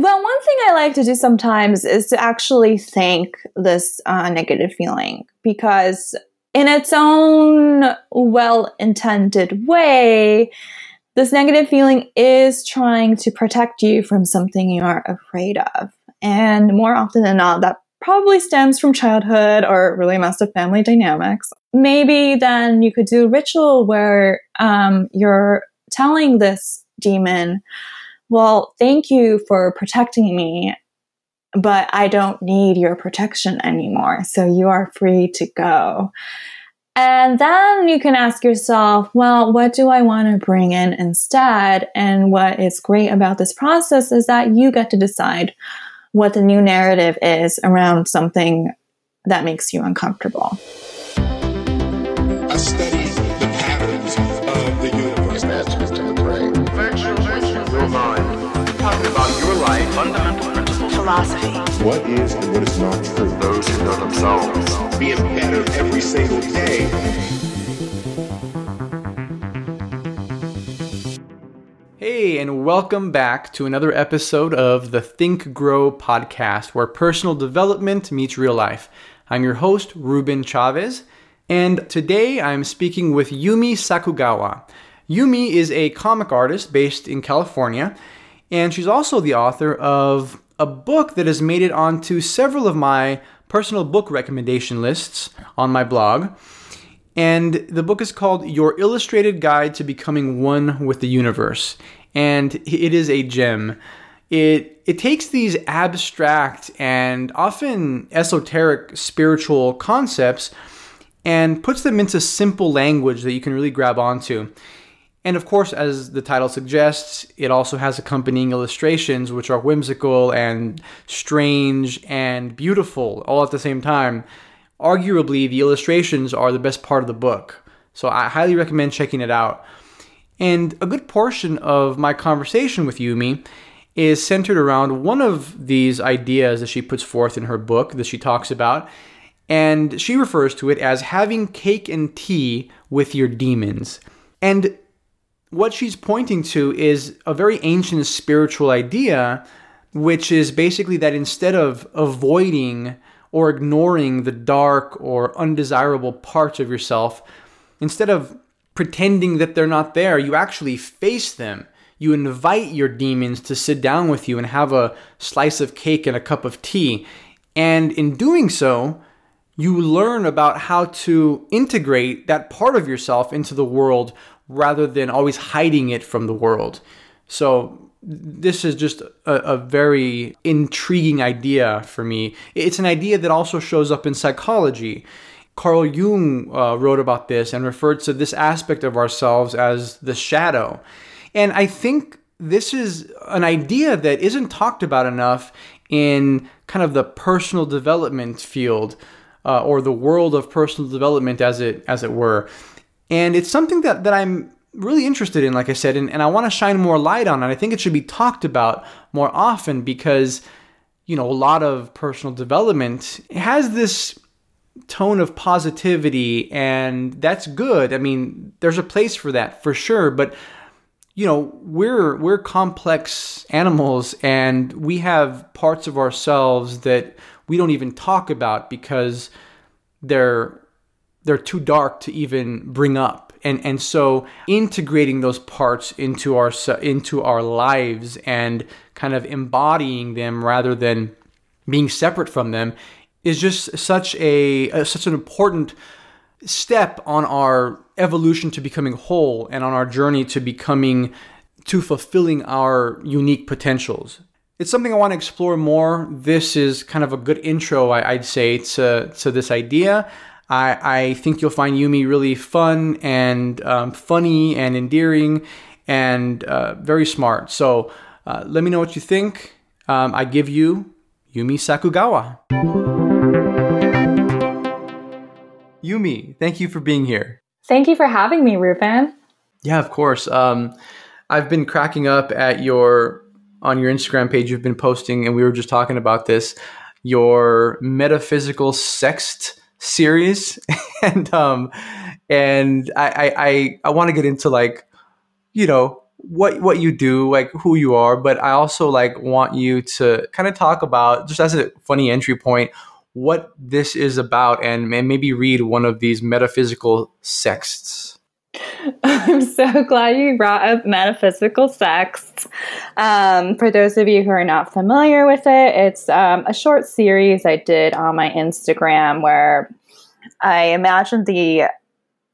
Well, one thing I like to do sometimes is to actually thank this uh, negative feeling because, in its own well intended way, this negative feeling is trying to protect you from something you are afraid of. And more often than not, that probably stems from childhood or really messed up family dynamics. Maybe then you could do a ritual where um, you're telling this demon, well, thank you for protecting me, but I don't need your protection anymore. So you are free to go. And then you can ask yourself, well, what do I want to bring in instead? And what is great about this process is that you get to decide what the new narrative is around something that makes you uncomfortable. Philosophy. What is and what is not true. Those who know themselves. Being better every single day. Hey, and welcome back to another episode of the Think Grow podcast, where personal development meets real life. I'm your host, Ruben Chavez, and today I'm speaking with Yumi Sakugawa. Yumi is a comic artist based in California, and she's also the author of a book that has made it onto several of my personal book recommendation lists on my blog. And the book is called Your Illustrated Guide to Becoming One with the Universe. And it is a gem. It, it takes these abstract and often esoteric spiritual concepts and puts them into simple language that you can really grab onto. And of course, as the title suggests, it also has accompanying illustrations, which are whimsical and strange and beautiful all at the same time. Arguably, the illustrations are the best part of the book. So I highly recommend checking it out. And a good portion of my conversation with Yumi is centered around one of these ideas that she puts forth in her book that she talks about. And she refers to it as having cake and tea with your demons. And what she's pointing to is a very ancient spiritual idea, which is basically that instead of avoiding or ignoring the dark or undesirable parts of yourself, instead of pretending that they're not there, you actually face them. You invite your demons to sit down with you and have a slice of cake and a cup of tea. And in doing so, you learn about how to integrate that part of yourself into the world rather than always hiding it from the world. So, this is just a, a, very intriguing idea for me. It's an idea that also shows up in psychology. Carl Jung uh, wrote about this and referred to this aspect of ourselves as the shadow. And I think this is an idea that isn't talked about enough in kind of the personal development field uh, or the world of personal development as it as it were. And it's something that, that I'm really interested in, like I said, and, and I want to shine more light on it. I think it should be talked about more often because, you know, a lot of personal development has this tone of positivity, and that's good. I mean, there's a place for that for sure, but you know, we're we're complex animals and we have parts of ourselves that we don't even talk about because they're they're too dark to even bring up and and so integrating those parts into our into our lives and kind of embodying them rather than being separate from them is just such a, such an important step on our evolution to becoming whole and on our journey to becoming to fulfilling our unique potentials it's something I want to explore more. This is kind of a good intro, I, would say, to, to this idea. I, I think you'll find Yumi really fun and um, funny and endearing and uh, very smart. So uh, let me know what you think. Um, I give you Yumi Sakugawa. Yumi, thank you for being here. Thank you for having me, Ruben. Yeah, of course. Um, I've been cracking up at your on your Instagram page. You've been posting, and we were just talking about this. Your metaphysical sext series, and um, and I I I, want to get into like, you know, what what you do, like who you are, but I also like want you to kind of talk about just as a funny entry point what this is about and, and maybe read one of these metaphysical sexts. I'm so glad you brought up metaphysical sex. Um, for those of you who are not familiar with it, it's um, a short series I did on my Instagram where I imagined the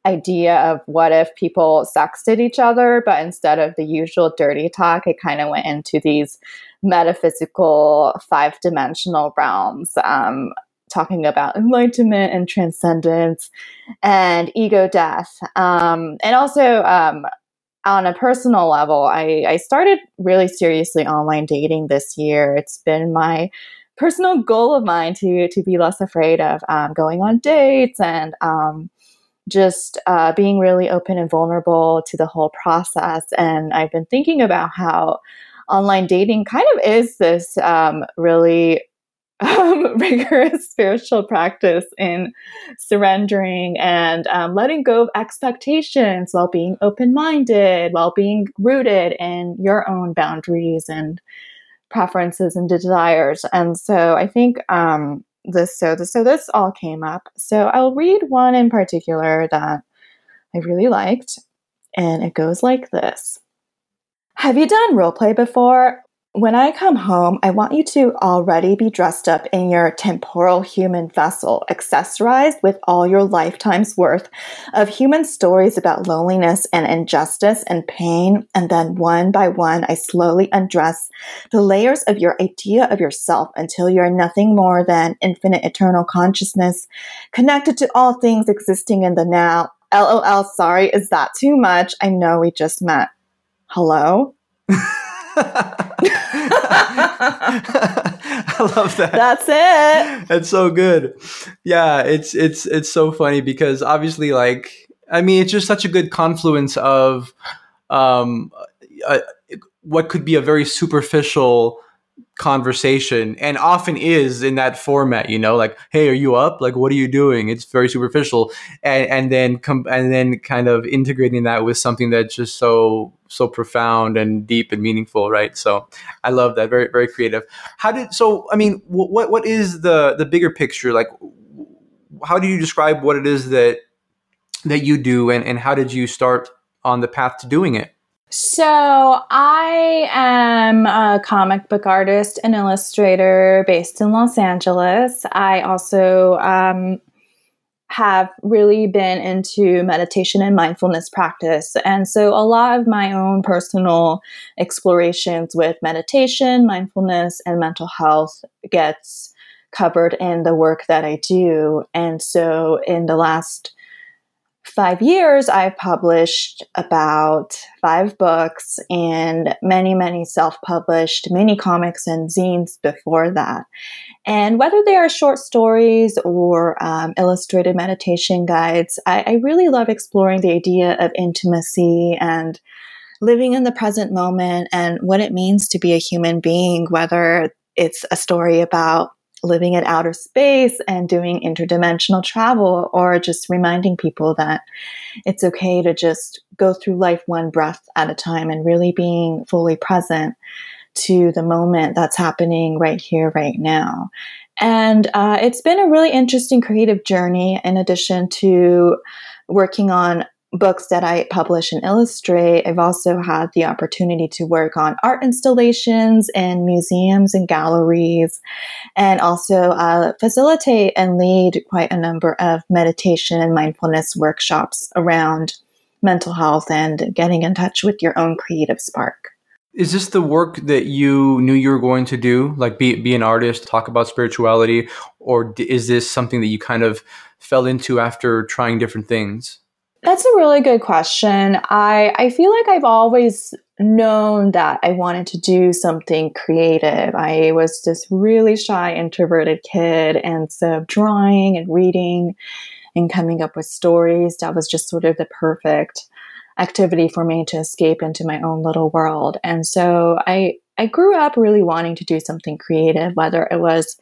idea of what if people sexted each other, but instead of the usual dirty talk, it kind of went into these metaphysical five dimensional realms. Um, talking about enlightenment and transcendence and ego death. Um, and also, um, on a personal level, I, I started really seriously online dating this year. It's been my personal goal of mine to to be less afraid of um, going on dates and um, just uh, being really open and vulnerable to the whole process. And I've been thinking about how online dating kind of is this um, really um, rigorous spiritual practice in surrendering and um, letting go of expectations while being open minded, while being rooted in your own boundaries and preferences and desires. And so I think um, this so this so this all came up. So I'll read one in particular that I really liked, and it goes like this. Have you done role play before? When I come home, I want you to already be dressed up in your temporal human vessel, accessorized with all your lifetime's worth of human stories about loneliness and injustice and pain. And then one by one, I slowly undress the layers of your idea of yourself until you're nothing more than infinite eternal consciousness, connected to all things existing in the now. LOL, sorry, is that too much? I know we just met. Hello? I love that. That's it. That's so good. Yeah, it's it's it's so funny because obviously, like, I mean, it's just such a good confluence of um, uh, what could be a very superficial conversation and often is in that format you know like hey are you up? Like what are you doing? It's very superficial and and then come and then kind of integrating that with something that's just so so profound and deep and meaningful right? So i love that. Very very creative. How did so i mean what what is the the bigger picture? Like how do you describe what it is that that you do and and how did you start on the path to doing it so, I am a comic book artist and illustrator based in Los Angeles. I also um, have really been into meditation and mindfulness practice. And so, a lot of my own personal explorations with meditation, mindfulness, and mental health gets covered in the work that I do. And so, in the last five years, I've published about five books and many, many self published mini comics and zines before that. And whether they are short stories or um, illustrated meditation guides, I, I really love exploring the idea of intimacy and living in the present moment and what it means to be a human being, whether it's a story about living in outer space and doing interdimensional travel, or just reminding people that it's okay to just go through life one breath at a time and really being fully present to the moment that's happening right here, right now. And uh, it's been a really interesting creative journey in addition to working on books that I publish and illustrate, I've also had the opportunity to work on art installations in museums and galleries, and also uh, facilitate and lead quite a number of meditation and mindfulness workshops around mental health and getting in touch with your own creative spark. Is this the work that you knew you were going to do? Like be be an artist, talk about spirituality, or is this something that you kind of fell into after trying different things? That's a really good question. I, I feel like I've always known that I wanted to do something creative. I was this really shy, introverted kid, and so drawing and reading and coming up with stories, that was just sort of the perfect activity for me to escape into my own little world. And so I I grew up really wanting to do something creative, whether it was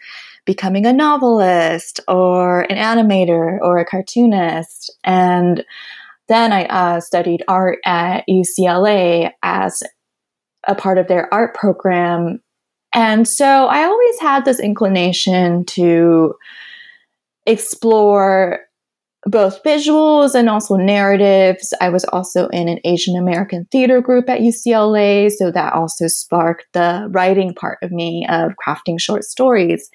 becoming a novelist or an animator or a cartoonist. And then I uh, studied art at UCLA as a part of their art program. And so I always had this inclination to explore both visuals and also narratives. I was also in an Asian American theater group at UCLA, so that also sparked the writing part of me of crafting short stories.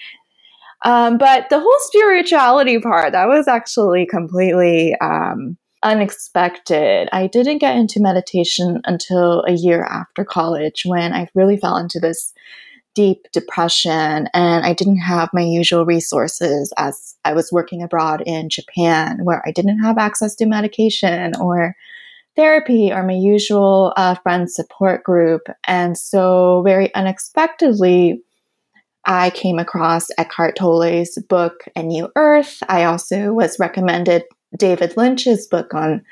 Um, but the whole spirituality part, that was actually completely um, unexpected. I didn't get into meditation until a year after college when I really fell into this deep depression and I didn't have my usual resources as I was working abroad in Japan where I didn't have access to medication or therapy or my usual uh, friend support group. And so, very unexpectedly, I came across Eckhart Tolle's book, A New Earth. I also was recommended David Lynch's book on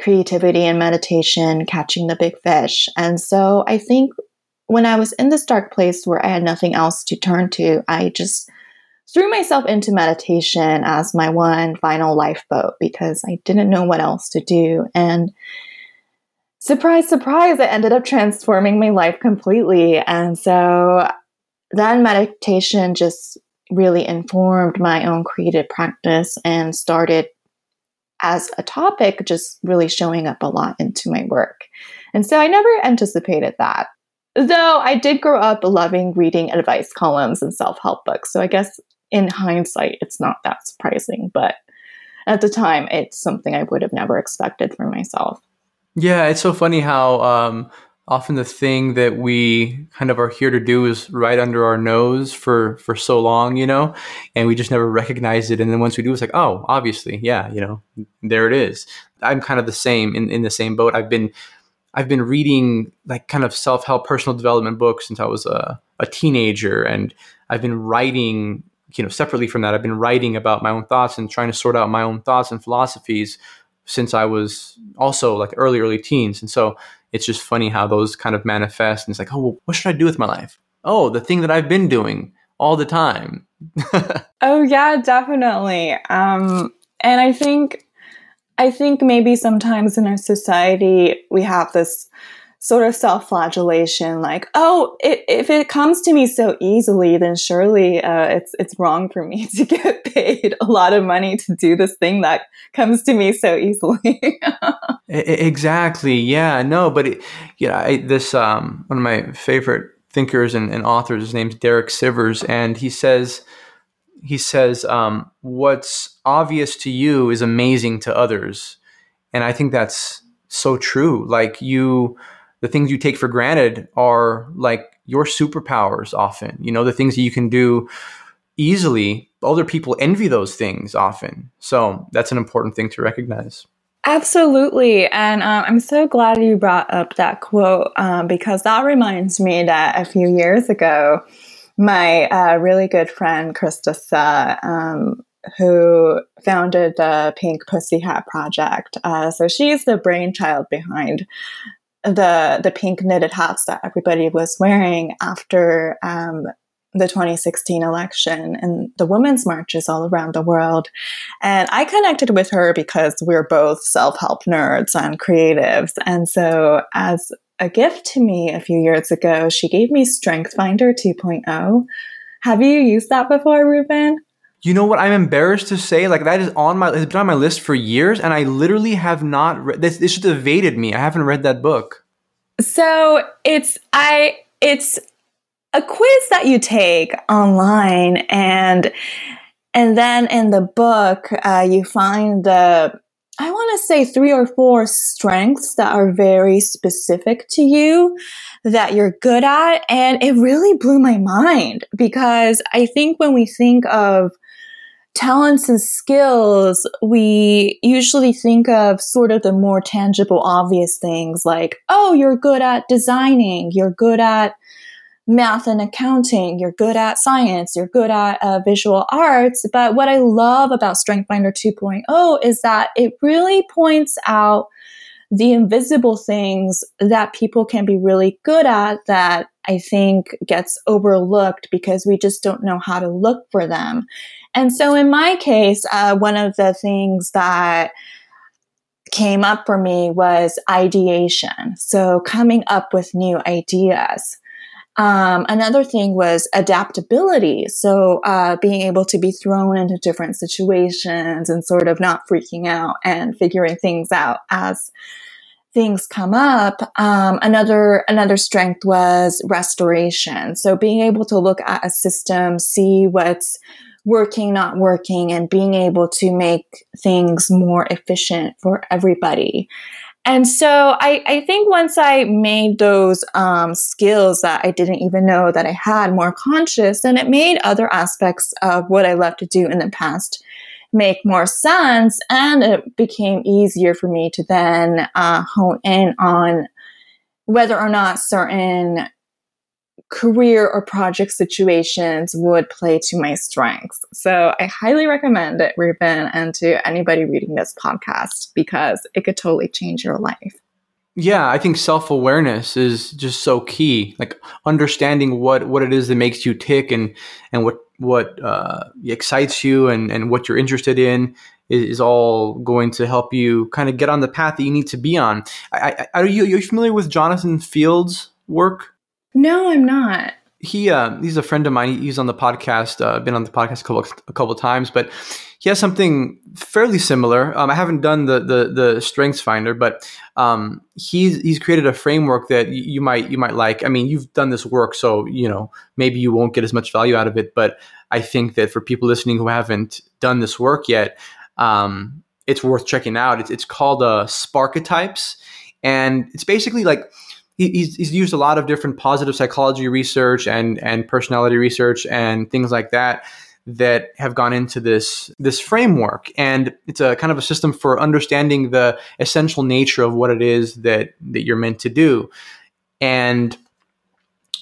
creativity and meditation, Catching the Big Fish. And so I think when I was in this dark place where I had nothing else to turn to, I just threw myself into meditation as my one final lifeboat because I didn't know what else to do. And surprise, surprise, it ended up transforming my life completely. And so then meditation just really informed my own creative practice and started as a topic just really showing up a lot into my work. And so I never anticipated that. Though I did grow up loving reading advice columns and self help books. So I guess in hindsight, it's not that surprising. But at the time, it's something I would have never expected for myself. Yeah, it's so funny how um, often the thing that we kind of are here to do is right under our nose for for so long, you know, and we just never recognize it. And then once we do, it's like, oh, obviously, yeah, you know, there it is. I'm kind of the same in, in the same boat. I've been I've been reading like kind of self help personal development books since I was a, a teenager, and I've been writing, you know, separately from that. I've been writing about my own thoughts and trying to sort out my own thoughts and philosophies since I was also like early early teens, and so it's just funny how those kind of manifest. And it's like, oh, well, what should I do with my life? Oh, the thing that I've been doing all the time. oh yeah, definitely. Um, and I think I think maybe sometimes in our society we have this sort of self-flagellation, like, oh, it, if it comes to me so easily, then surely uh, it's it's wrong for me to get paid a lot of money to do this thing that comes to me so easily. exactly. Yeah. No, but it, you know, I, this um, one of my favorite thinkers and, and authors. His name's Derek Sivers, and he says he says, um, "What's obvious to you is amazing to others," and I think that's so true. Like you, the things you take for granted are like your superpowers. Often, you know, the things that you can do easily. Other people envy those things often. So that's an important thing to recognize. Absolutely. And um, I'm so glad you brought up that quote um, because that reminds me that a few years ago, my uh, really good friend Krista, um, who founded the Pink Pussy Hat Project. Uh, so she's the brainchild behind the the pink knitted hats that everybody was wearing after um, the 2016 election and the women's marches all around the world. And I connected with her because we're both self help nerds and creatives. And so, as a gift to me a few years ago. She gave me Strength Finder 2.0. Have you used that before, Ruben? You know what? I'm embarrassed to say, like that is on my it's been on my list for years, and I literally have not read. This, this just evaded me. I haven't read that book. So it's I it's a quiz that you take online, and and then in the book uh, you find the I want to say three or four strengths that are very specific to you that you're good at. And it really blew my mind because I think when we think of talents and skills, we usually think of sort of the more tangible, obvious things like, oh, you're good at designing, you're good at math and accounting, you're good at science, you're good at uh, visual arts. But what I love about StrengthFinder 2.0 is that it really points out the invisible things that people can be really good at that I think gets overlooked because we just don't know how to look for them. And so in my case, uh, one of the things that came up for me was ideation. So coming up with new ideas. Um, another thing was adaptability. So, uh, being able to be thrown into different situations and sort of not freaking out and figuring things out as things come up. Um, another, another strength was restoration. So being able to look at a system, see what's working, not working, and being able to make things more efficient for everybody. And so I, I think once I made those um, skills that I didn't even know that I had more conscious, then it made other aspects of what I love to do in the past make more sense. And it became easier for me to then uh, hone in on whether or not certain career or project situations would play to my strengths. So I highly recommend it, Ruben, and to anybody reading this podcast because it could totally change your life. Yeah, I think self awareness is just so key. Like understanding what what it is that makes you tick and and what what uh, excites you and and what you're interested in is, is all going to help you kind of get on the path that you need to be on. I, I, are you are you familiar with Jonathan Fields' work? No, I'm not. He uh, he's a friend of mine. He's on the podcast. Uh, been on the podcast a couple a couple times, but he has something fairly similar. Um, I haven't done the the the Strengths Finder, but um, he's he's created a framework that you might you might like. I mean, you've done this work, so you know maybe you won't get as much value out of it. But I think that for people listening who haven't done this work yet, um, it's worth checking out. It's it's called uh, Sparketypes, and it's basically like he's, he's used a lot of different positive psychology research and and personality research and things like that that have gone into this this framework. And it's a kind of a system for understanding the essential nature of what it is that that you're meant to do. And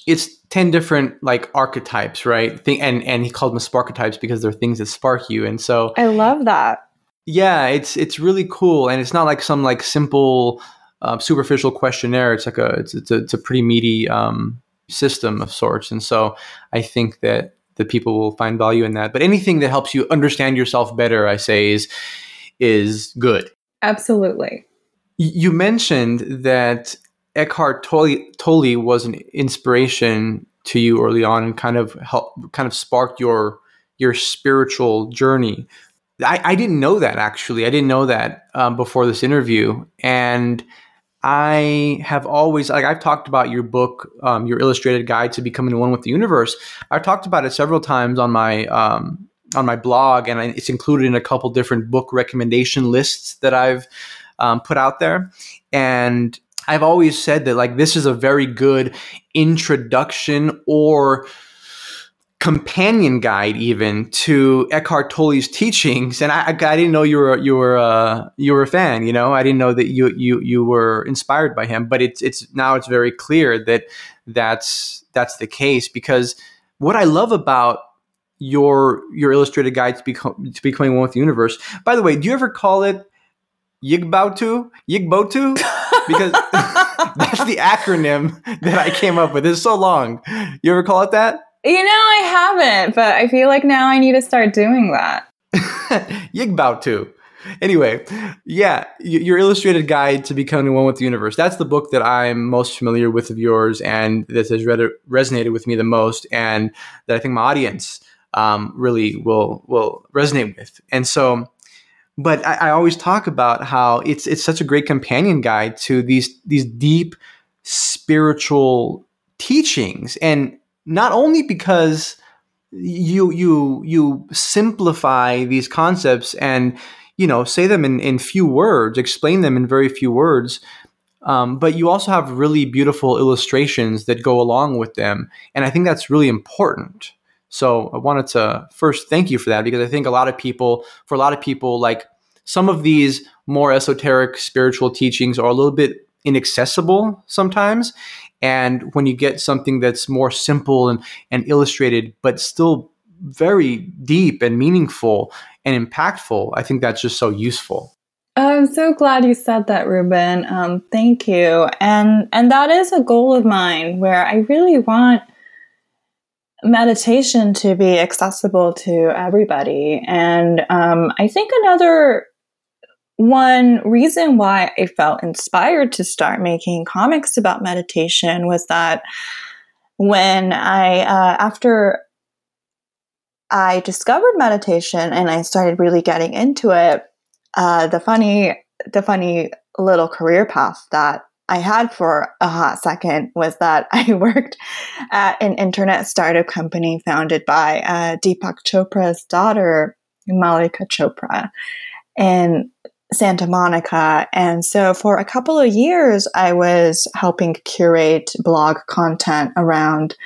it's 10 different like archetypes right? And and he called them sparketypes because they're things that spark you. And so i love that. Yeah it's it's really cool. And it's not like some like simple um, superficial questionnaire. It's like a it's, it's a, it's a pretty meaty um, system of sorts, and so I think that that people will find value in that. But anything that helps you understand yourself better, I say, is is good. Absolutely. You mentioned that Eckhart Tolle, Tolle was an inspiration to you early on, and kind of help, kind of sparked your your spiritual journey. I, I didn't know that actually. I didn't know that um, before this interview, and I have always like I've talked about your book, um, your illustrated guide to becoming one with the universe. I've talked about it several times on my um, on my blog, and it's included in a couple different book recommendation lists that I've um, put out there. And I've always said that like this is a very good introduction or companion guide even to Eckhart Tolle's teachings, and I, I didn't know you were you were uh, you were a fan. You know, I didn't know that you you you were inspired by him. But it's it's now it's very clear that that's that's the case because what I love about your your illustrated guide to to becoming one with the universe. By the way, do you ever call it Yigbautu? Yigbotu? Because that's the acronym that I came up with. It's so long. You ever call it that? You know, I haven't, but I feel like now I need to start doing that. Yigbautu. Anyway, yeah, your illustrated guide to becoming one with the universe. That's the book that I'm most familiar with of yours, and that has read, resonated with me the most, and that I think my audience um, really will will resonate with. And so, but I, I always talk about how it's it's such a great companion guide to these these deep spiritual teachings, and not only because you you you simplify these concepts and you know say them in, in few words explain them in very few words um, but you also have really beautiful illustrations that go along with them. And i think that's really important. So i wanted to first thank you for that because i think a lot of people for a lot of people like some of these more esoteric spiritual teachings are a little bit inaccessible sometimes and when you get something that's more simple and, and illustrated, but still very deep and meaningful and impactful, I think that's just so useful. I'm so glad you said that, Ruben. Um, thank you. And and that is a goal of mine where I really want meditation to be accessible to everybody. And um, I think another one reason why I felt inspired to start making comics about meditation was that when I, uh, after I discovered meditation and I started really getting into it, uh, the funny, the funny little career path that I had for a hot second was that I worked at an internet startup company founded by uh, Deepak Chopra's daughter, Malika Chopra, in Santa Monica. And so for a couple of years, I was helping curate blog content around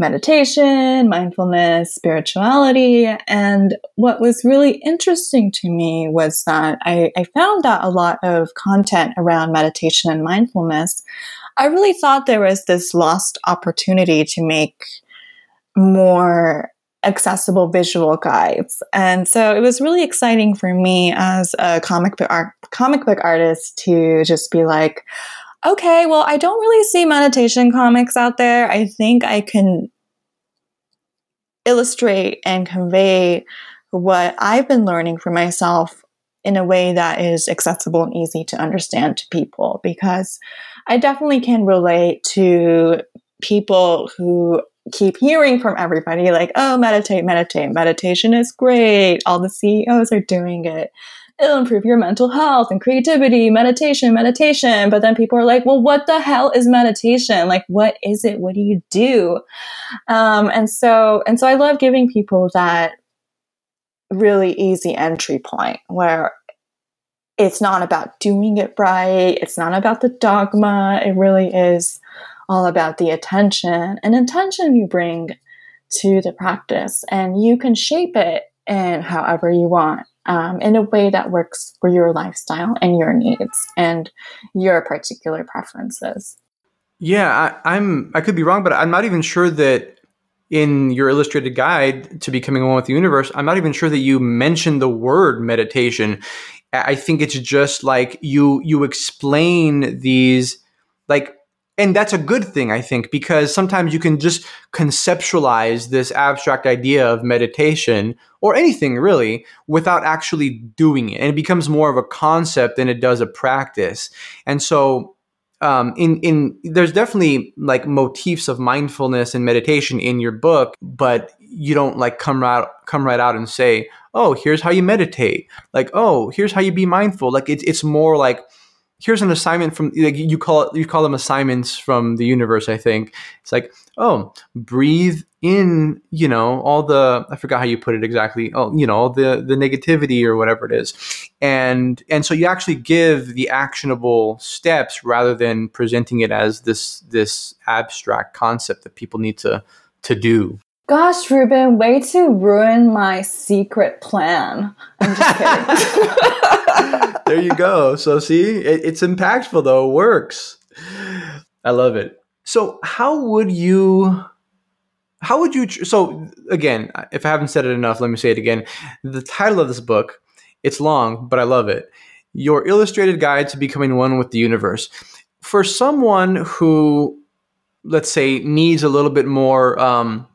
meditation, mindfulness, spirituality. And what was really interesting to me was that I, I, found that a lot of content around meditation and mindfulness, I really thought there was this lost opportunity to make more accessible visual guides. And so it was really exciting for me as a comic book comic book artist to just be like, okay, well, I don't really see meditation comics out there. I think I can illustrate and convey what I've been learning for myself in a way that is accessible and easy to understand to people because I definitely can relate to people who keep hearing from everybody like, oh, meditate, meditate, meditation is great. All the CEOs are doing it it'll improve your mental health and creativity, meditation, meditation. But then people are like, well, what the hell is meditation? Like, what is it? What do you do? Um, and so, and so I love giving people that really easy entry point where it's not about doing it right. It's not about the dogma. It really is all about the attention and intention you bring to the practice and you can shape it in however you want um, in a way that works for your lifestyle and your needs and your particular preferences. Yeah, I, I'm. I could be wrong, but I'm not even sure that in your illustrated guide to becoming one with the universe, I'm not even sure that you mentioned the word meditation. I think it's just like you you explain these like and that's a good thing i think because sometimes you can just conceptualize this abstract idea of meditation or anything really without actually doing it. And it becomes more of a concept than it does a practice. And so um, in in there's definitely like motifs of mindfulness and meditation in your book but you don't like come right come right out and say oh here's how you meditate. Like oh here's how you be mindful. Like it's it's more like here's an assignment from like you call it you call them assignments from the universe i think. It's like oh breathe in you know all the i forgot how you put it exactly oh you know all the the negativity or whatever it is. And and so you actually give the actionable steps rather than presenting it as this this abstract concept that people need to to do Gosh, Ruben, way to ruin my secret plan. I'm just kidding. there you go. So, see, it, it's impactful though. It works. I love it. So, how would you? How would you? So, again, if I haven't said it enough, let me say it again. The title of this book, it's long, but I love it. Your illustrated guide to becoming one with the universe. For someone who, let's say, needs a little bit more. Um,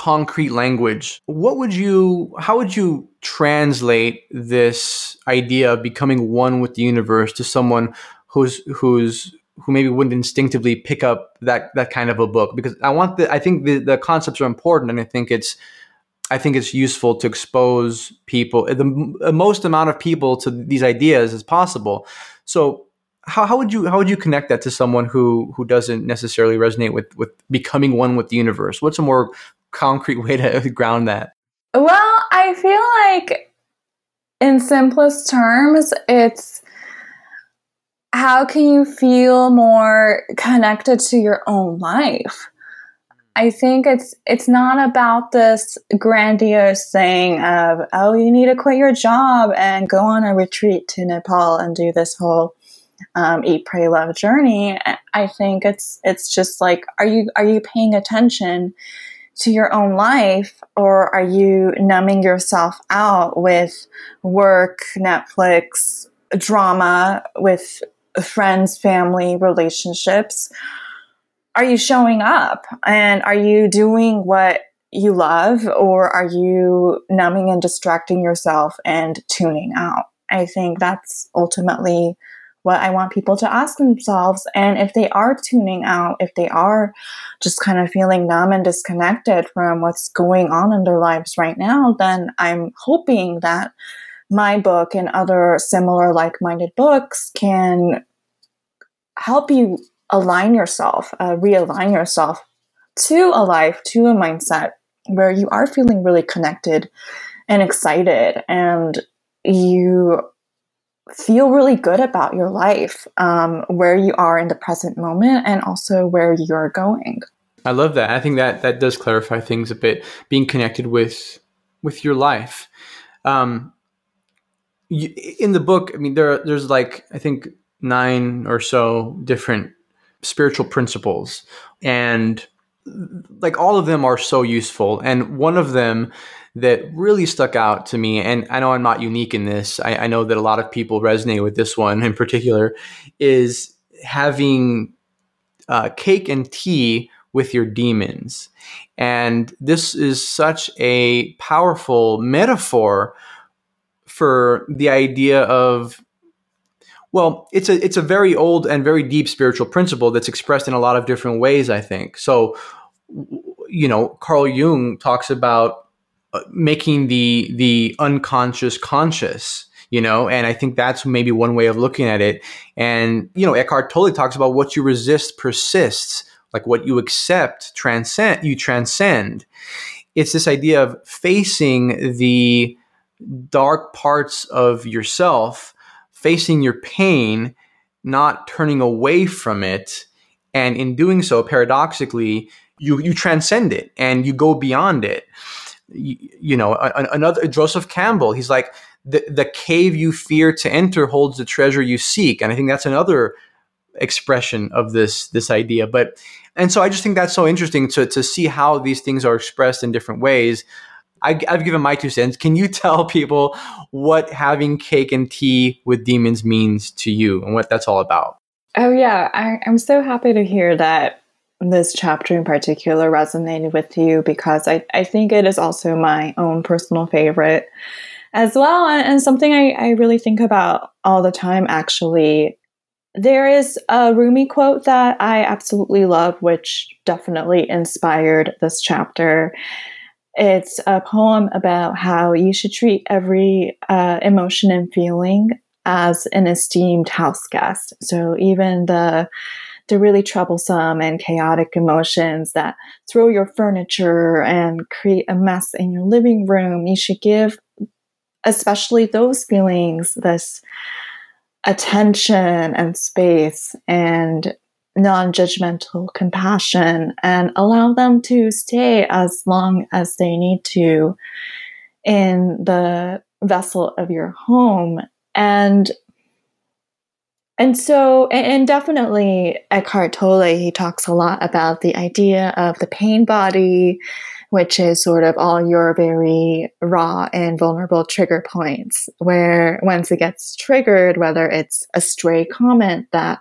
concrete language, what would you, how would you translate this idea of becoming one with the universe to someone who's, who's, who maybe wouldn't instinctively pick up that, that kind of a book? Because I want the, I think the, the concepts are important and I think it's, I think it's useful to expose people, the, most amount of people to these ideas as possible. So how, how would you how would you connect that to someone who who doesn't necessarily resonate with with becoming one with the universe? What's a more concrete way to ground that? Well, I feel like in simplest terms, it's how can you feel more connected to your own life? I think it's it's not about this grandiose thing of oh you need to quit your job and go on a retreat to Nepal and do this whole um, eat pray love journey. I think it's it's just like are you are you paying attention to your own life or are you numbing yourself out with work, Netflix, drama with friends, family, relationships? Are you showing up and are you doing what you love or are you numbing and distracting yourself and tuning out? I think that's ultimately what I want people to ask themselves. And if they are tuning out, if they are just kind of feeling numb and disconnected from what's going on in their lives right now, then I'm hoping that my book and other similar like minded books can help you align yourself, uh, realign yourself to a life, to a mindset where you are feeling really connected and excited and you feel really good about your life, um, where you are in the present moment, and also where you're going. I love that. I think that that does clarify things a bit. Being connected with with your life. Um, you, in the book, I mean, there there's like I think nine or so different spiritual principles, and like all of them are so useful. And one of them that really stuck out to me, and I know I'm not unique in this, I, I know that a lot of people resonate with this one in particular, is having uh, cake and tea with your demons. And this is such a powerful metaphor for the idea of well, it's a it's a very old and very deep spiritual principle that's expressed in a lot of different ways, I think. So, you know, Carl Jung talks about Uh, making the the unconscious conscious you know? And i think that's maybe one way of looking at it. And you know eckhart tolle talks about what you resist persists like what you accept transcend you transcend. It's this idea of facing the dark parts of yourself facing your pain not turning away from it. And in doing so paradoxically you you transcend it and you go beyond it you, you know, another Joseph Campbell, he's like, the, the cave you fear to enter holds the treasure you seek. And I think that's another expression of this this idea. But and so i just think that's so interesting to to see how these things are expressed in different ways. I, have given my two cents. Can you tell people what having cake and tea with demons means to you and what that's all about? Oh yeah. I, i'm so happy to hear that this chapter in particular resonated with you because I, I think it is also my own personal favorite as well and something I, I really think about all the time actually there is a Rumi quote that I absolutely love, which definitely inspired this chapter. It's a poem about how you should treat every uh, emotion and feeling as an esteemed house guest. So even the the really troublesome and chaotic emotions that throw your furniture and create a mess in your living room. You should give, especially those feelings, this attention and space and non judgmental compassion and allow them to stay as long as they need to in the vessel of your home. And and so, and definitely Eckhart Tolle, he talks a lot about the idea of the pain body, which is sort of all your very raw and vulnerable trigger points, where once it gets triggered, whether it's a stray comment that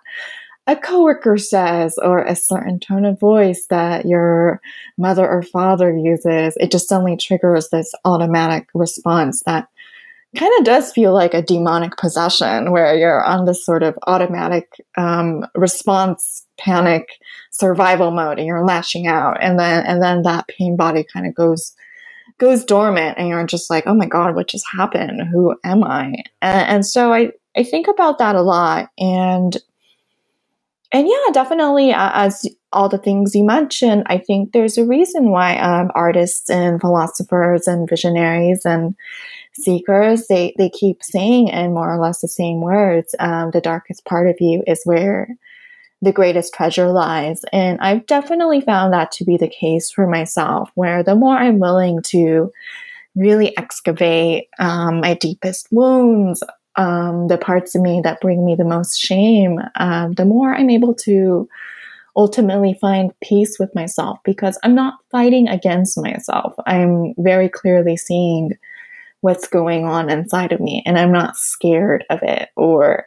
a coworker says or a certain tone of voice that your mother or father uses, it just suddenly triggers this automatic response that kind of does feel like a demonic possession where you're on this sort of automatic um, response panic survival mode and you're lashing out and then and then that pain body kind of goes goes dormant and you're just like oh my god what just happened? Who am i? And, and so i i think about that a lot and and yeah definitely as all the things you mentioned i think there's a reason why um, artists and philosophers and visionaries and seekers, they, they keep saying in more or less the same words, um, the darkest part of you is where the greatest treasure lies. And I've definitely found that to be the case for myself, where the more I'm willing to really excavate um, my deepest wounds, um, the parts of me that bring me the most shame, um, the more I'm able to ultimately find peace with myself because I'm not fighting against myself. I'm very clearly seeing what's going on inside of me and I'm not scared of it or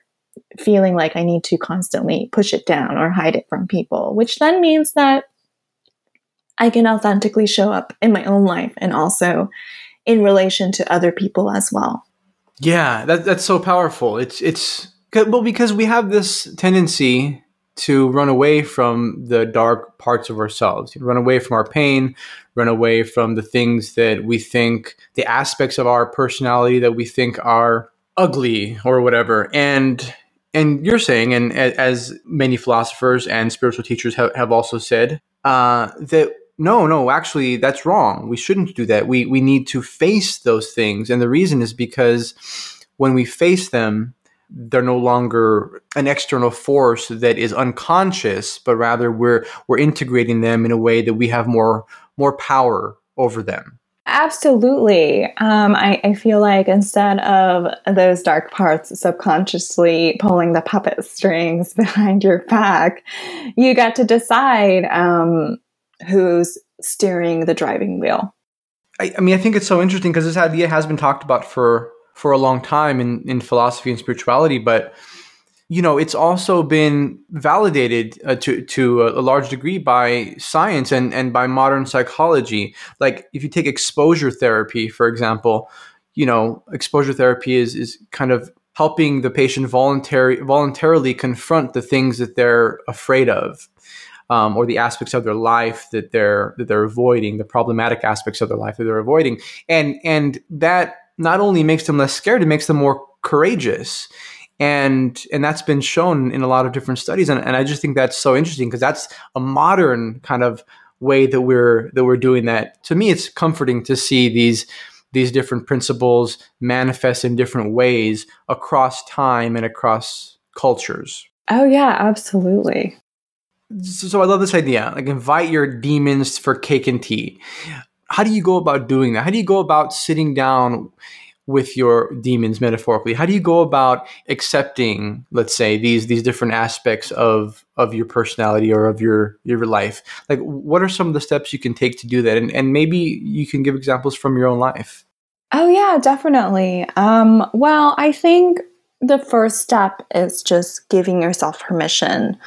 feeling like I need to constantly push it down or hide it from people, which then means that I can authentically show up in my own life and also in relation to other people as well. Yeah, that, that's so powerful. It's it's well because we have this tendency to run away from the dark parts of ourselves, run away from our pain, run away from the things that we think, the aspects of our personality that we think are ugly or whatever. And and you're saying, and as many philosophers and spiritual teachers have, have also said, uh, that no, no, actually, that's wrong. We shouldn't do that. We we need to face those things, and the reason is because when we face them, they're no longer an external force that is unconscious, but rather we're we're integrating them in a way that we have more more power over them. Absolutely. Um, I, I feel like instead of those dark parts subconsciously pulling the puppet strings behind your back, you get to decide um, who's steering the driving wheel. I, I mean, I think it's so interesting because this idea has been talked about for for a long time in, in philosophy and spirituality, but you know, it's also been validated uh, to to a, large degree by science and and by modern psychology. Like, if you take exposure therapy, for example, you know, exposure therapy is is kind of helping the patient voluntary voluntarily confront the things that they're afraid of um, or the aspects of their life that they're that they're avoiding, the problematic aspects of their life that they're avoiding, and and that not only makes them less scared, it makes them more courageous, and and that's been shown in a lot of different studies, and, and I just think that's so interesting because that's a modern kind of way that we're that we're doing that. To me, it's comforting to see these these different principles manifest in different ways across time and across cultures. Oh, yeah, absolutely. so, so I love this idea. Like invite your demons for cake and tea. How do you go about doing that? How do you go about sitting down with your demons metaphorically? How do you go about accepting, let's say, these these different aspects of of your personality or of your your life? Like what are some of the steps you can take to do that? And and maybe you can give examples from your own life. Oh, yeah, definitely. Um, well, I think the first step is just giving yourself permission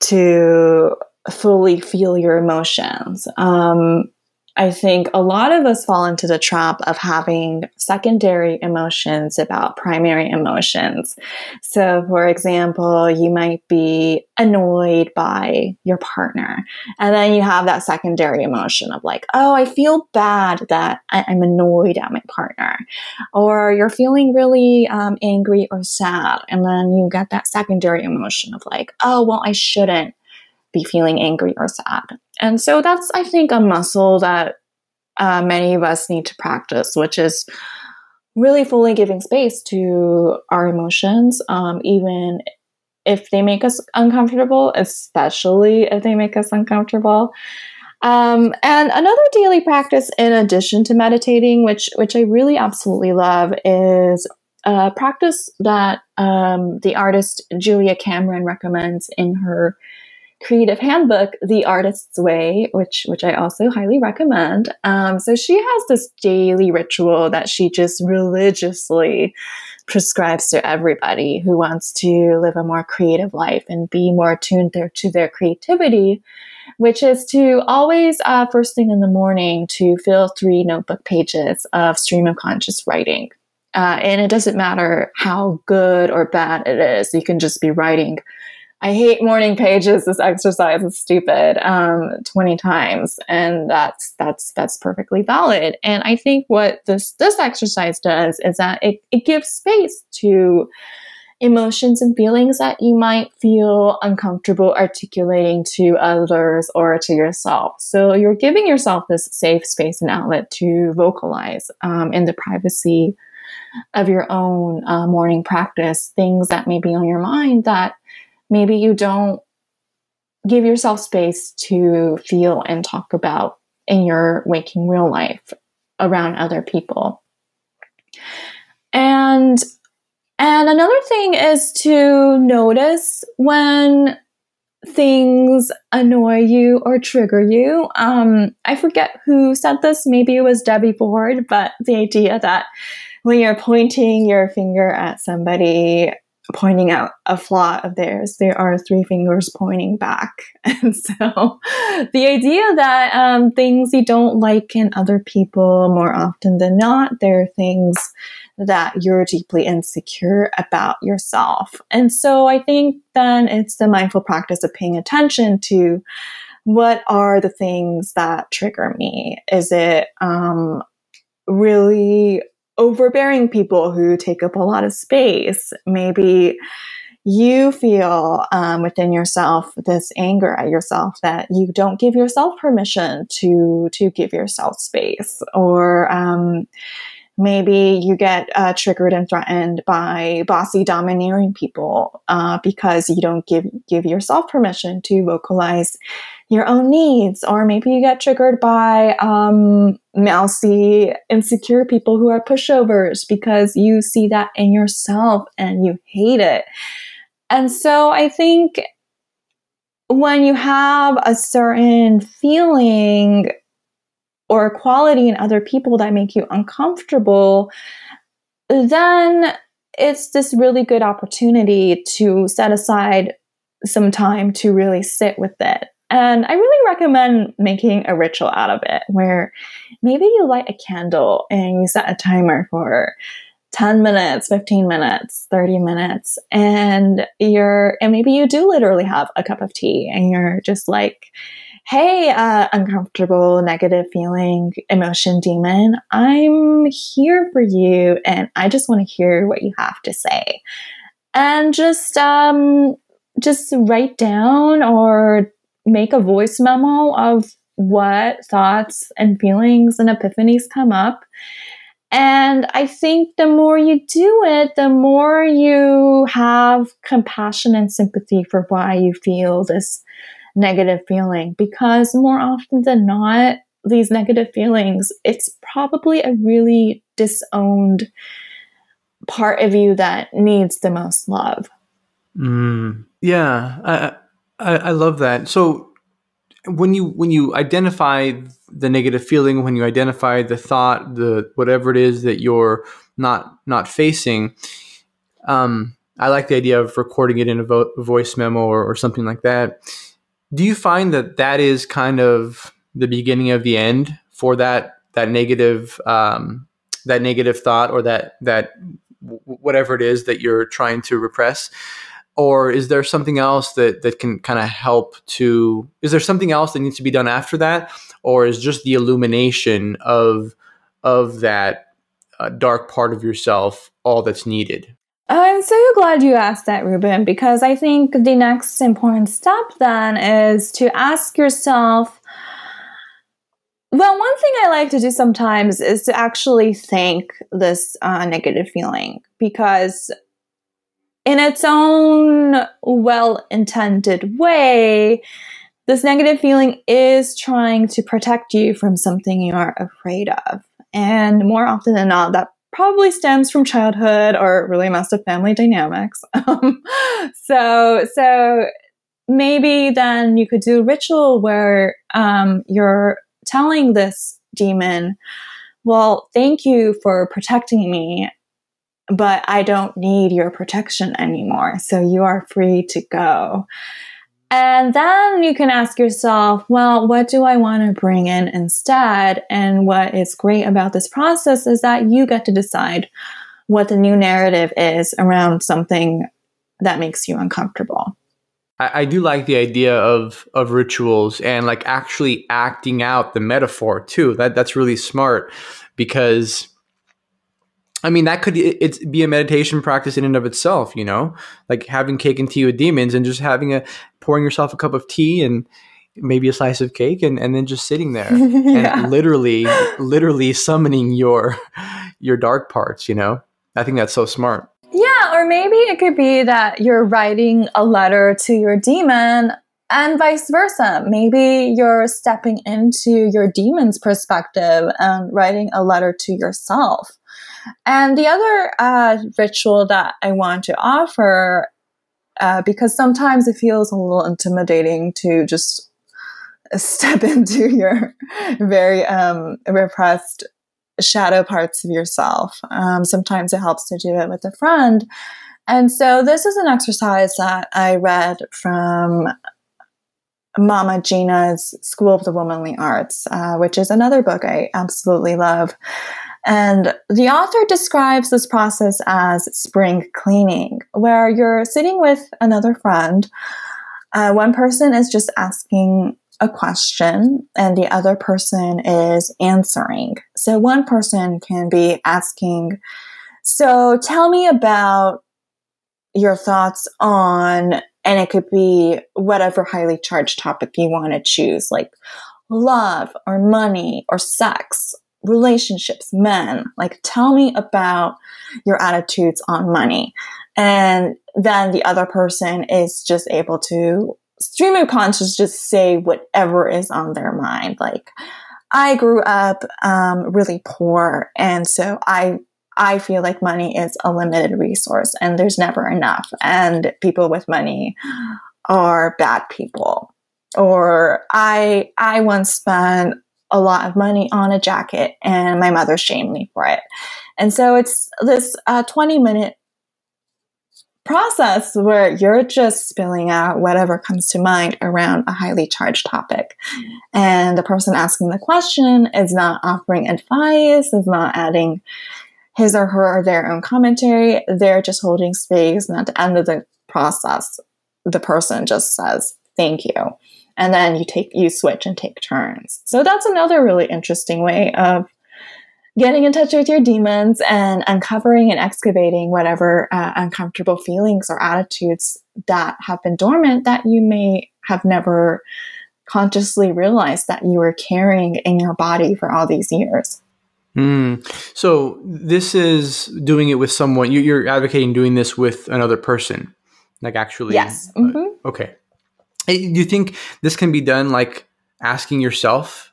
to fully feel your emotions. Um, I think a lot of us fall into the trap of having secondary emotions about primary emotions. So, for example, you might be annoyed by your partner, and then you have that secondary emotion of like, oh, I feel bad that I- I'm annoyed at my partner. Or you're feeling really um, angry or sad, and then you get that secondary emotion of like, oh, well, I shouldn't be feeling angry or sad. And so that's, I think, a muscle that uh, many of us need to practice, which is really fully giving space to our emotions, um, even if they make us uncomfortable, especially if they make us uncomfortable. Um, and another daily practice, in addition to meditating, which which I really absolutely love, is a practice that um, the artist Julia Cameron recommends in her creative handbook, The Artist's Way, which which I also highly recommend. Um, so she has this daily ritual that she just religiously prescribes to everybody who wants to live a more creative life and be more attuned there to their creativity, which is to always uh, first thing in the morning to fill three notebook pages of stream of conscious writing. Uh, and it doesn't matter how good or bad it is, you can just be writing I hate morning pages. This exercise is stupid. Um, twenty times, and that's that's that's perfectly valid. And I think what this this exercise does is that it it gives space to emotions and feelings that you might feel uncomfortable articulating to others or to yourself. So you're giving yourself this safe space and outlet to vocalize um, in the privacy of your own uh, morning practice things that may be on your mind that maybe you don't give yourself space to feel and talk about in your waking real life around other people. And and another thing is to notice when things annoy you or trigger you. Um, I forget who said this, maybe it was Debbie Ford, but the idea that when you're pointing your finger at somebody pointing out a flaw of theirs, there are three fingers pointing back. And so the idea that um, things you don't like in other people more often than not, there are things that you're deeply insecure about yourself. And so I think then it's the mindful practice of paying attention to what are the things that trigger me? Is it um, really overbearing people who take up a lot of space? Maybe you feel um, within yourself this anger at yourself that you don't give yourself permission to to give yourself space or um, maybe you get uh, triggered and threatened by bossy domineering people uh, because you don't give give yourself permission to vocalize your own needs. Or maybe you get triggered by um, mousy insecure people who are pushovers because you see that in yourself and you hate it. And so I think when you have a certain feeling or quality in other people that make you uncomfortable, then it's this really good opportunity to set aside some time to really sit with it. And I really recommend making a ritual out of it where maybe you light a candle and you set a timer for 10 minutes, 15 minutes, 30 minutes, and you're, and maybe you do literally have a cup of tea and you're just like, hey, uh, uncomfortable, negative feeling, emotion demon, I'm here for you and I just want to hear what you have to say. And just, um, just write down or make a voice memo of what thoughts and feelings and epiphanies come up and I think the more you do it, the more you have compassion and sympathy for why you feel this negative feeling. Because more often than not, these negative feelings, it's probably a really disowned part of you that needs the most love. Mm, yeah, I, I I love that. So when you when you identify the negative feeling when you identify the thought the whatever it is that you're not not facing um, i like the idea of recording it in a, vo- voice memo or, or something like that do you find that that is kind of the beginning of the end for that that negative um, that negative thought or that that whatever it is that you're trying to repress? Or is there something else that that can kind of help to is there something else that needs to be done after that? Or is just the illumination of of that uh, dark part of yourself all that's needed I'm so glad you asked that, Ruben, because I think the next important step then is to ask yourself. Well, one thing I like to do sometimes is to actually thank this uh, negative feeling because in its own well intended way, this negative feeling is trying to protect you from something you are afraid of. And more often than not, that probably stems from childhood or really messed up family dynamics. Um, so, so maybe then you could do a ritual where um, you're telling this demon, well, thank you for protecting me but I don't need your protection anymore. So you are free to go. And then you can ask yourself, well, what do I want to bring in instead? And what is great about this process is that you get to decide what the new narrative is around something that makes you uncomfortable. I, I do like the idea of of rituals and like actually acting out the metaphor too. That that's really smart because I mean, that could it's be a meditation practice in and of itself, you know, like having cake and tea with demons and just having a pouring yourself a cup of tea and maybe a slice of cake and, and then just sitting there yeah. and literally literally summoning your your dark parts, you know. I think that's so smart. Yeah, or maybe it could be that you're writing a letter to your demon and vice versa. Maybe you're stepping into your demon's perspective and writing a letter to yourself. And the other uh, ritual that I want to offer, uh, because sometimes it feels a little intimidating to just step into your very um, repressed shadow parts of yourself. Um, sometimes it helps to do it with a friend. And so this is an exercise that I read from Mama Gena's School of the Womanly Arts, uh, which is another book I absolutely love. And the author describes this process as spring cleaning, where you're sitting with another friend. Uh, one person is just asking a question and the other person is answering. So one person can be asking, So tell me about your thoughts on, and it could be whatever highly charged topic you want to choose, like love or money or sex, relationships, men. Like, tell me about your attitudes on money. And then the other person is just able to stream of conscious just say whatever is on their mind. Like, I grew up um, really poor, and so I I feel like money is a limited resource, and there's never enough. And people with money are bad people. Or I I once spent a lot of money on a jacket, and my mother shamed me for it. And so it's this uh, 20 minute process where you're just spilling out whatever comes to mind around a highly charged topic. And the person asking the question is not offering advice, is not adding his or her or their own commentary. They're just holding space. And at the end of the process, the person just says, thank you. And then you take, you switch and take turns. So that's another really interesting way of getting in touch with your demons and uncovering and excavating whatever uh, uncomfortable feelings or attitudes that have been dormant that you may have never consciously realized that you were carrying in your body for all these years. Mm. So this is doing it with someone. You, you're advocating doing this with another person, like actually. Yes. uh, Mhm. okay. Hey, Do you think this can be done like asking yourself?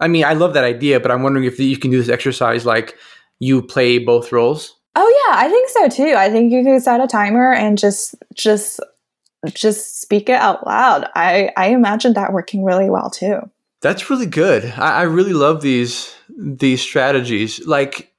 I mean, I love that idea, but I'm wondering if you can do this exercise like you play both roles. Oh yeah, I think so too. I think you could set a timer and just just just speak it out loud. I I imagine that working really well too. That's really good. I, I really love these these strategies. Like,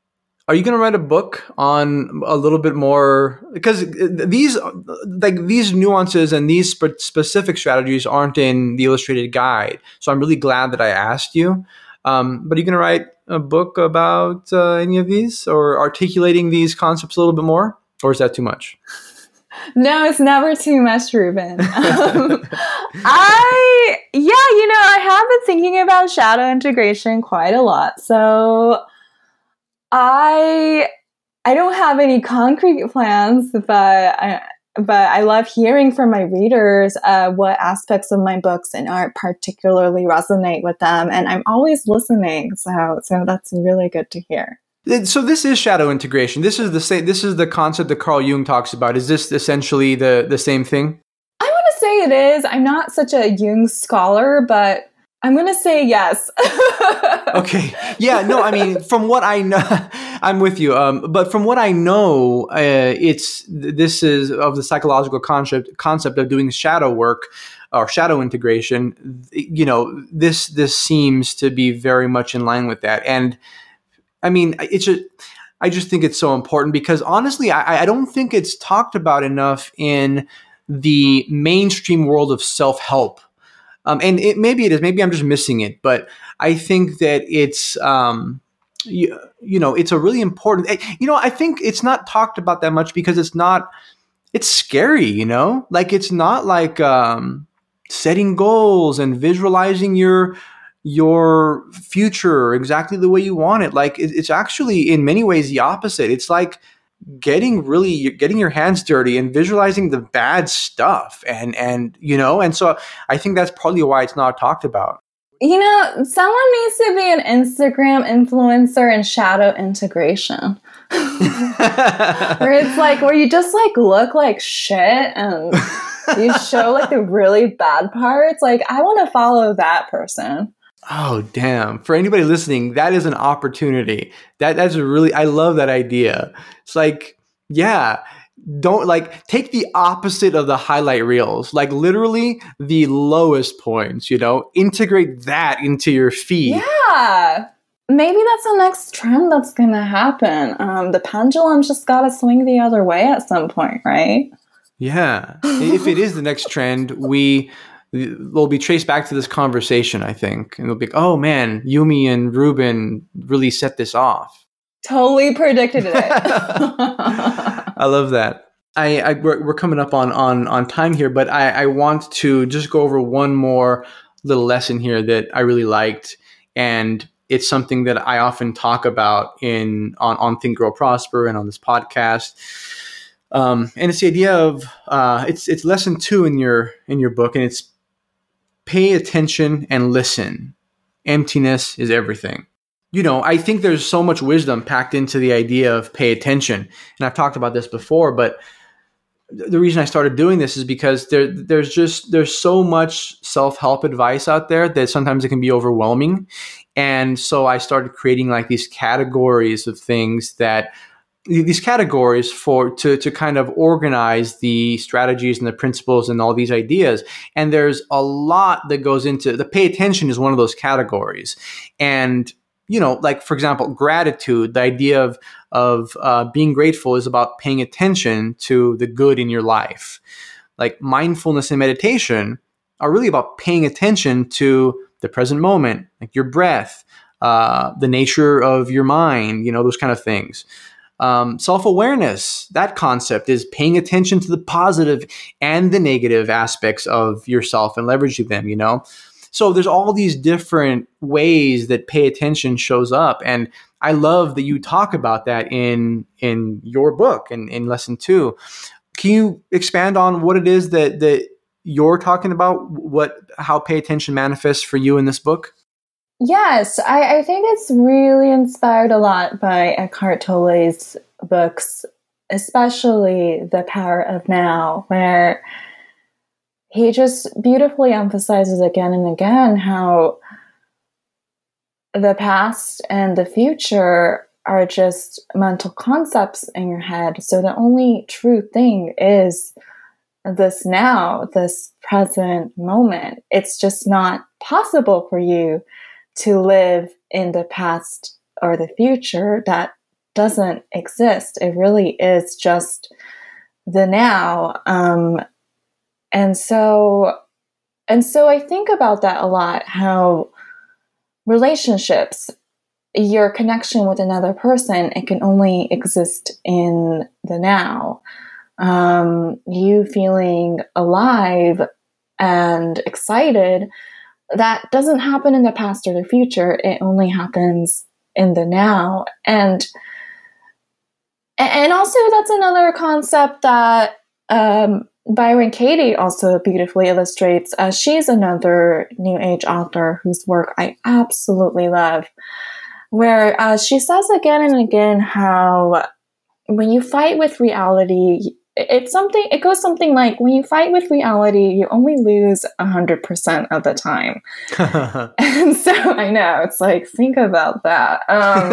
are you going to write a book on a little bit more? Because these like these nuances and these spe- specific strategies aren't in the illustrated guide. So I'm really glad that I asked you. Um, but are you going to write a book about uh, any of these or articulating these concepts a little bit more, or is that too much? No, it's never too much, Ruben. Um, I, yeah, you know, I have been thinking about shadow integration quite a lot. So I, I don't have any concrete plans, but I, but I love hearing from my readers uh, what aspects of my books and art particularly resonate with them, and I'm always listening. So, so that's really good to hear. So this is shadow integration. This is the same. This is the concept that Carl Jung talks about. Is this essentially the the same thing? I want to say it is. I'm not such a Jung scholar, but I'm going to say yes. Okay. Yeah. No. I mean, from what I know, I'm with you. Um, but from what I know, uh, it's this is of the psychological concept concept of doing shadow work or shadow integration. You know, this this seems to be very much in line with that. And I mean, it's just. I just think it's so important because honestly, I, I don't think it's talked about enough in the mainstream world of self help. Um, and it, maybe it is. Maybe I'm just missing it. But I think that it's, um, you, you know, it's a really important. eh, You know, I think it's not talked about that much because it's not. It's scary, you know. Like it's not like um, setting goals and visualizing your your future exactly the way you want it. Like it, it's actually in many ways the opposite. It's like getting really getting your hands dirty and visualizing the bad stuff and and you know and so i think that's probably why it's not talked about you know, someone needs to be an Instagram influencer in shadow integration. where it's like where you just like look like shit and you show like the really bad parts. Like I want to follow that person. Oh damn for anybody listening that is an opportunity that that's a really i love that idea it's like yeah don't like take the opposite of the highlight reels like literally the lowest points you know integrate that into your feed Yeah. Maybe that's the next trend that's gonna happen. Um, the pendulum just gotta swing the other way at some point, right? Yeah. if it is the next trend, we will be traced back to this conversation, I think. And they'll be like, oh man, Yumi and Ruben really set this off. totally predicted it. I love that. I, I we're, we're coming up on on on time here, but I, I want to just go over one more little lesson here that I really liked, and it's something that I often talk about in on on Think Grow Prosper and on this podcast. Um, and it's the idea of uh, it's it's lesson two in your in your book, and it's pay attention and listen. Emptiness is everything you know, I think there's so much wisdom packed into the idea of pay attention. And I've talked about this before, but the reason I started doing this is because there there's just there's so much self-help advice out there that sometimes it can be overwhelming. And so I started creating like these categories of things that these categories for to to kind of organize the strategies and the principles and all these ideas and there's a lot that goes into the pay attention is one of those categories and you know, like for example, gratitude, the idea of of uh, being grateful is about paying attention to the good in your life. Like mindfulness and meditation are really about paying attention to the present moment, like your breath, uh, the nature of your mind, you know, those kind of things. Um, Self awareness, that concept is paying attention to the positive and the negative aspects of yourself and leveraging them, you know. So there's all these different ways that pay attention shows up. And I love that you talk about that in in your book and in, in lesson two. Can you expand on what it is that that you're talking about? What how pay attention manifests for you in this book? Yes, I, I think it's really inspired a lot by Eckhart Tolle's books, especially The Power of Now, where he just beautifully emphasizes again and again how the past and the future are just mental concepts in your head. So the only true thing is this now, this present moment. It's just not possible for you to live in the past or the future that doesn't exist. It really is just the now. Um, and so, and so I think about that a lot how relationships, your connection with another person, it can only exist in the now. Um, you feeling alive and excited, that doesn't happen in the past or the future. It only happens in the now. And and also that's another concept that um, Byron Katie also beautifully illustrates. Uh, she's another New Age author whose work I absolutely love, where uh, she says again and again how when you fight with reality, it's something, it goes something like when you fight with reality, you only lose 100% of the time. and so I know, it's like, think about that. Um,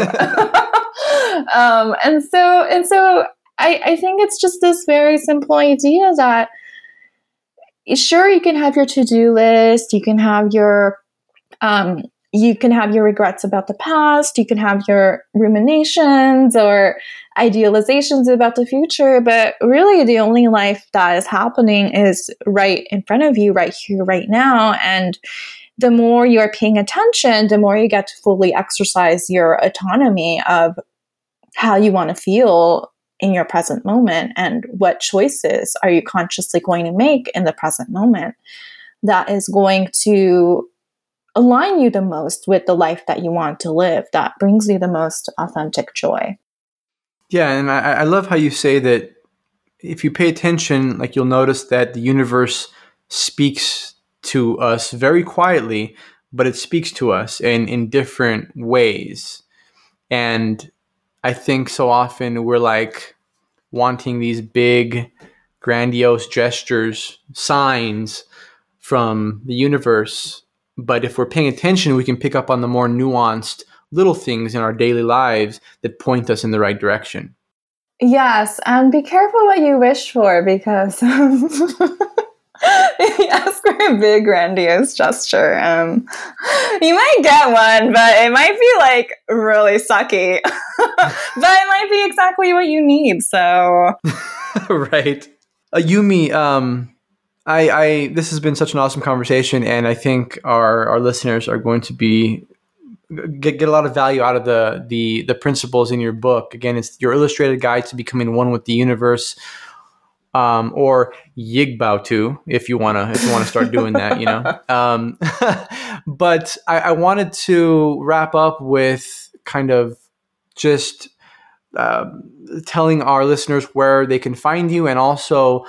um, and so, and so I, I think it's just this very simple idea that sure you can have your to-do list, you can have your um, you can have your regrets about the past, you can have your ruminations or idealizations about the future, but really the only life that is happening is right in front of you, right here, right now. And the more you're paying attention, the more you get to fully exercise your autonomy of how you want to feel in your present moment and what choices are you consciously going to make in the present moment that is going to align you the most with the life that you want to live that brings you the most authentic joy yeah and i, I love how you say that if you pay attention like you'll notice that the universe speaks to us very quietly but it speaks to us in in different ways and I think so often we're like wanting these big, grandiose gestures, signs from the universe. But if we're paying attention, we can pick up on the more nuanced little things in our daily lives that point us in the right direction. Yes, and be careful what you wish for because ask for a big grandiose gesture. Um, you might get one, but it might be like really sucky. but it might be exactly what you need. So, right, uh, Yumi. Um, I, I this has been such an awesome conversation, and I think our our listeners are going to be get, get a lot of value out of the the the principles in your book. Again, it's your illustrated guide to becoming one with the universe. Um, or Yigbao if you wanna if you wanna start doing that, you know. Um, but I, I wanted to wrap up with kind of just um, telling our listeners where they can find you and also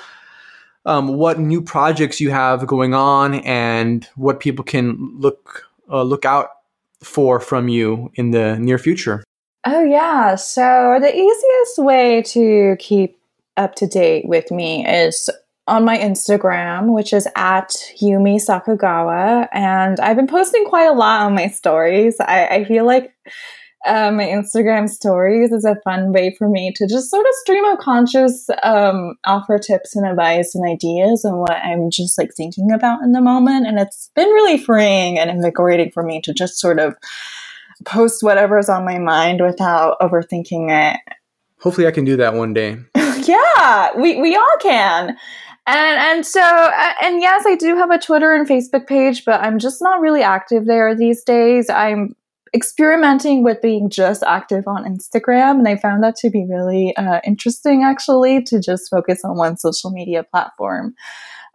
um, what new projects you have going on and what people can look uh, look out for from you in the near future. Oh, yeah. So, the easiest way to keep up to date with me is on my Instagram, which is at Yumi Sakugawa. And I've been posting quite a lot on my stories. I, I feel like uh, my Instagram stories is a fun way for me to just sort of stream of conscious, um, offer tips and advice and ideas on what I'm just like thinking about in the moment. And it's been really freeing and invigorating for me to just sort of post whatever's on my mind without overthinking it. Hopefully, I can do that one day. yeah, we, we all can. And and so uh, and yes, I do have a Twitter and Facebook page, but I'm just not really active there these days. I'm experimenting with being just active on Instagram, and I found that to be really uh, interesting, actually, to just focus on one social media platform.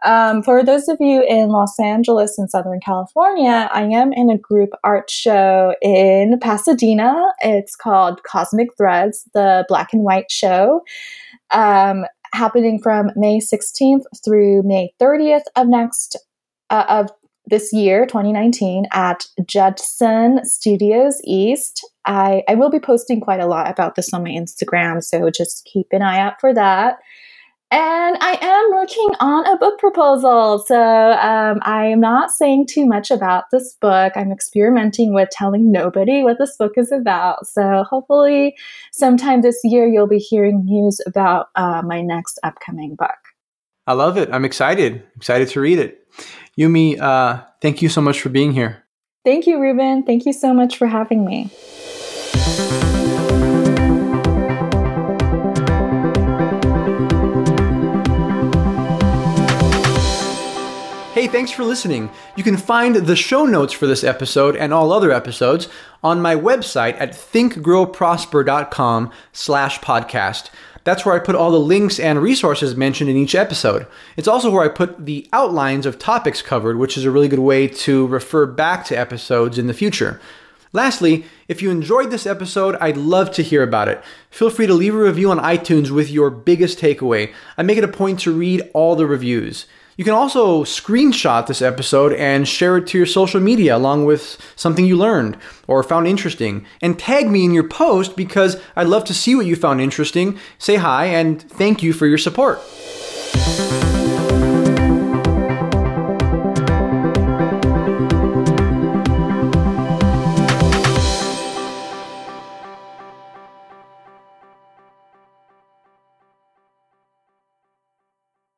Um, for those of you in Los Angeles and Southern California, I am in a group art show in Pasadena. It's called Cosmic Threads, the black and white show, um, happening from May 16th through May 30th of next uh, of this year, 2019, at Judson Studios East. I, I will be posting quite a lot about this on my Instagram, so just keep an eye out for that. And I am working on a book proposal. So um, I am not saying too much about this book. I'm experimenting with telling nobody what this book is about. So hopefully, sometime this year, you'll be hearing news about uh, my next upcoming book. I love it. I'm excited. Excited to read it. Yumi, uh, thank you so much for being here. Thank you, Ruben. Thank you so much for having me. Hey, thanks for listening. You can find the show notes for this episode and all other episodes on my website at thinkgrowprosper.com slash podcast. That's where I put all the links and resources mentioned in each episode. It's also where I put the outlines of topics covered, which is a really good way to refer back to episodes in the future. Lastly, if you enjoyed this episode, I'd love to hear about it. Feel free to leave a review on iTunes with your biggest takeaway. I make it a point to read all the reviews. You can also screenshot this episode and share it to your social media along with something you learned or found interesting. And tag me in your post because I'd love to see what you found interesting. Say hi and thank you for your support.